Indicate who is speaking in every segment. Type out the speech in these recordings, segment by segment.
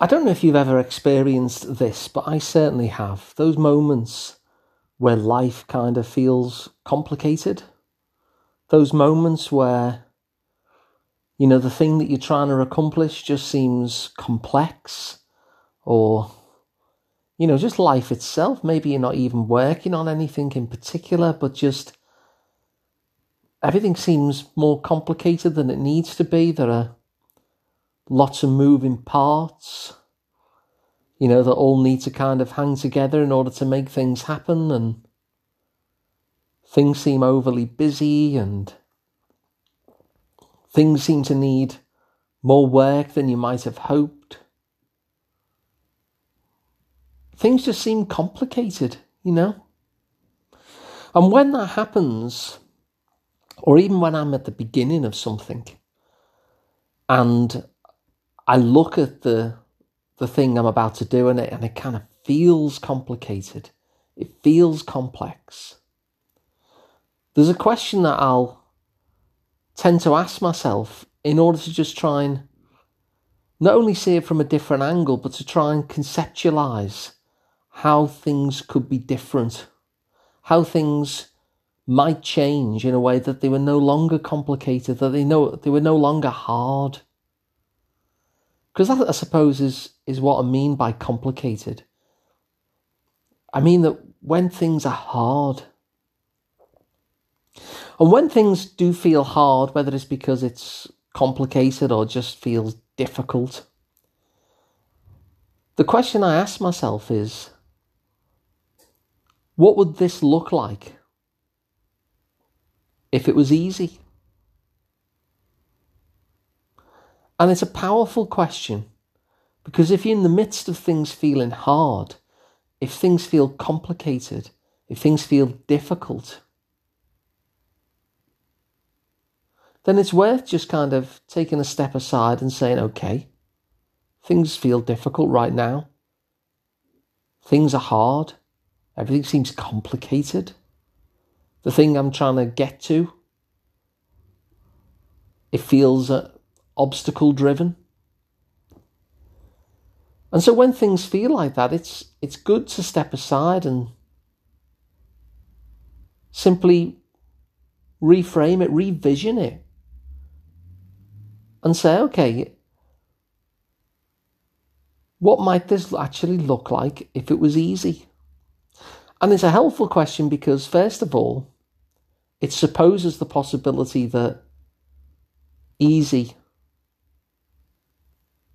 Speaker 1: I don't know if you've ever experienced this, but I certainly have. Those moments where life kind of feels complicated. Those moments where, you know, the thing that you're trying to accomplish just seems complex or, you know, just life itself. Maybe you're not even working on anything in particular, but just everything seems more complicated than it needs to be. There are lots of moving parts, you know, that all need to kind of hang together in order to make things happen, and things seem overly busy, and things seem to need more work than you might have hoped. Things just seem complicated, you know? And when that happens, or even when I'm at the beginning of something, and I look at the the thing I'm about to do and it and it kind of feels complicated. It feels complex. There's a question that I'll tend to ask myself in order to just try and not only see it from a different angle, but to try and conceptualize how things could be different, how things might change in a way that they were no longer complicated, that they know they were no longer hard, because that I suppose is is what I mean by complicated. I mean that when things are hard, and when things do feel hard, whether it's because it's complicated or just feels difficult, the question I ask myself is what would this look like if it was easy? And it's a powerful question because if you're in the midst of things feeling hard, if things feel complicated, if things feel difficult, then it's worth just kind of taking a step aside and saying, okay, things feel difficult right now. Things are hard. Everything seems complicated. The thing I'm trying to get to, it feels uh, obstacle driven. And so when things feel like that, it's it's good to step aside and simply reframe it, revision it, and say, okay, what might this actually look like if it was easy? And it's a helpful question because, first of all, it supposes the possibility that easy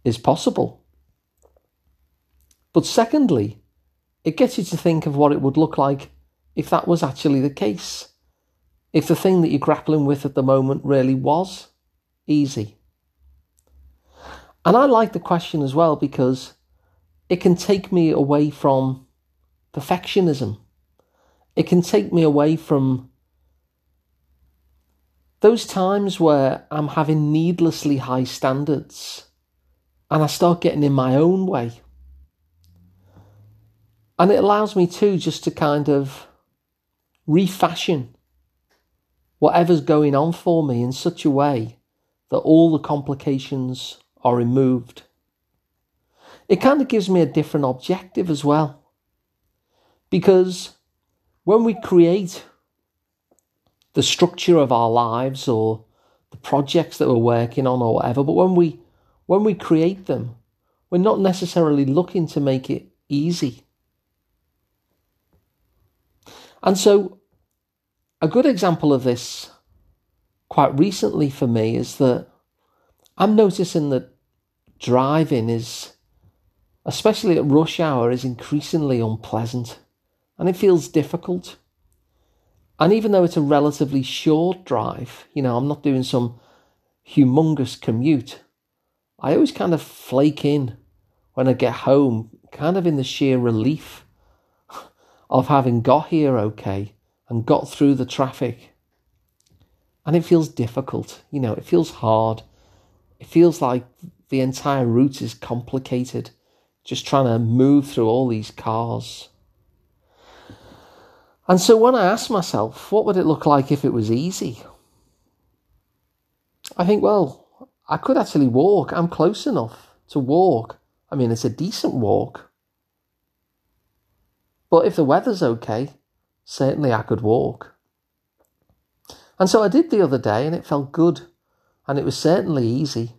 Speaker 1: is possible. But secondly, it gets you to think of what it would look like if that was actually the case. If the thing that you're grappling with at the moment really was easy. And I like the question as well because it can take me away from perfectionism. It can take me away from those times where I'm having needlessly high standards and I start getting in my own way. And it allows me too just to kind of refashion whatever's going on for me in such a way that all the complications are removed. It kind of gives me a different objective as well. Because when we create the structure of our lives or the projects that we're working on or whatever, but when we when we create them, we're not necessarily looking to make it easy. And so, a good example of this quite recently for me is that I'm noticing that driving is, especially at rush hour, is increasingly unpleasant and it feels difficult. And even though it's a relatively short drive, you know, I'm not doing some humongous commute, I always kind of flake in when I get home, kind of in the sheer relief of having got here okay and got through the traffic. And it feels difficult, you know, it feels hard. It feels like the entire route is complicated, just trying to move through all these cars. And so when I ask myself, what would it look like if it was easy? I think, well, I could actually walk. I'm close enough to walk I mean, it's a decent walk. But if the weather's okay, certainly I could walk. And so I did the other day, and it felt good. And it was certainly easy.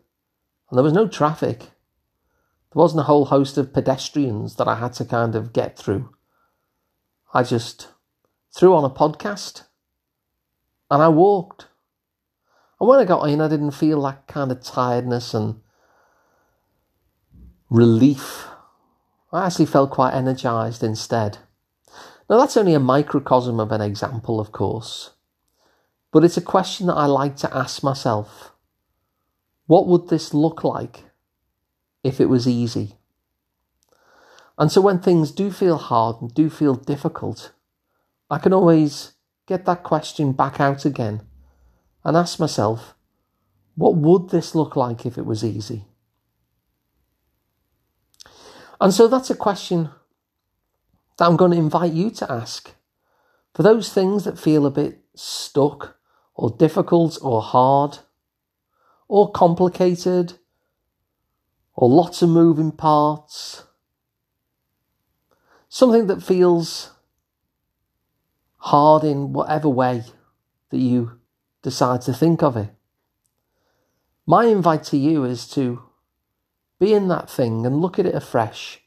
Speaker 1: And there was no traffic. There wasn't a whole host of pedestrians that I had to kind of get through. I just threw on a podcast and I walked. And when I got in, I didn't feel that kind of tiredness and relief. I actually felt quite energized instead. Now, that's only a microcosm of an example, of course, but it's a question that I like to ask myself. What would this look like if it was easy? And so when things do feel hard and do feel difficult, I can always get that question back out again and ask myself, what would this look like if it was easy? And so that's a question that I'm going to invite you to ask. For those things that feel a bit stuck or difficult or hard or complicated or lots of moving parts something that feels hard in whatever way that you decide to think of it. My invite to you is to be in that thing and look at it afresh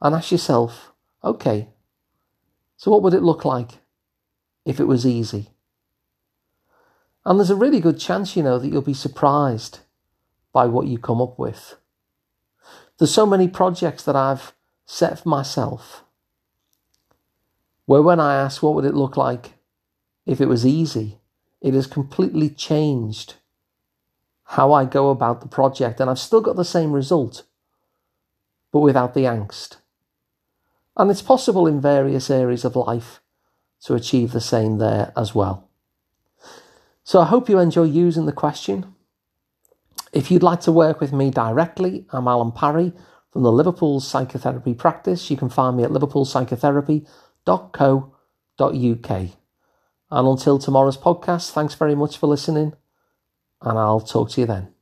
Speaker 1: and ask yourself, okay, so what would it look like if it was easy? And there's a really good chance, you know, that you'll be surprised by what you come up with. There's so many projects that I've set for myself. Where when I ask what would it look like if it was easy, it has completely changed how I go about the project, and I've still got the same result, but without the angst. And it's possible in various areas of life to achieve the same there as well. So I hope you enjoy using the question. If you'd like to work with me directly, I'm Alun Parry from the Liverpool Psychotherapy Practice. You can find me at liverpoolpsychotherapy.co.uk. And until tomorrow's podcast, thanks very much for listening, and I'll talk to you then.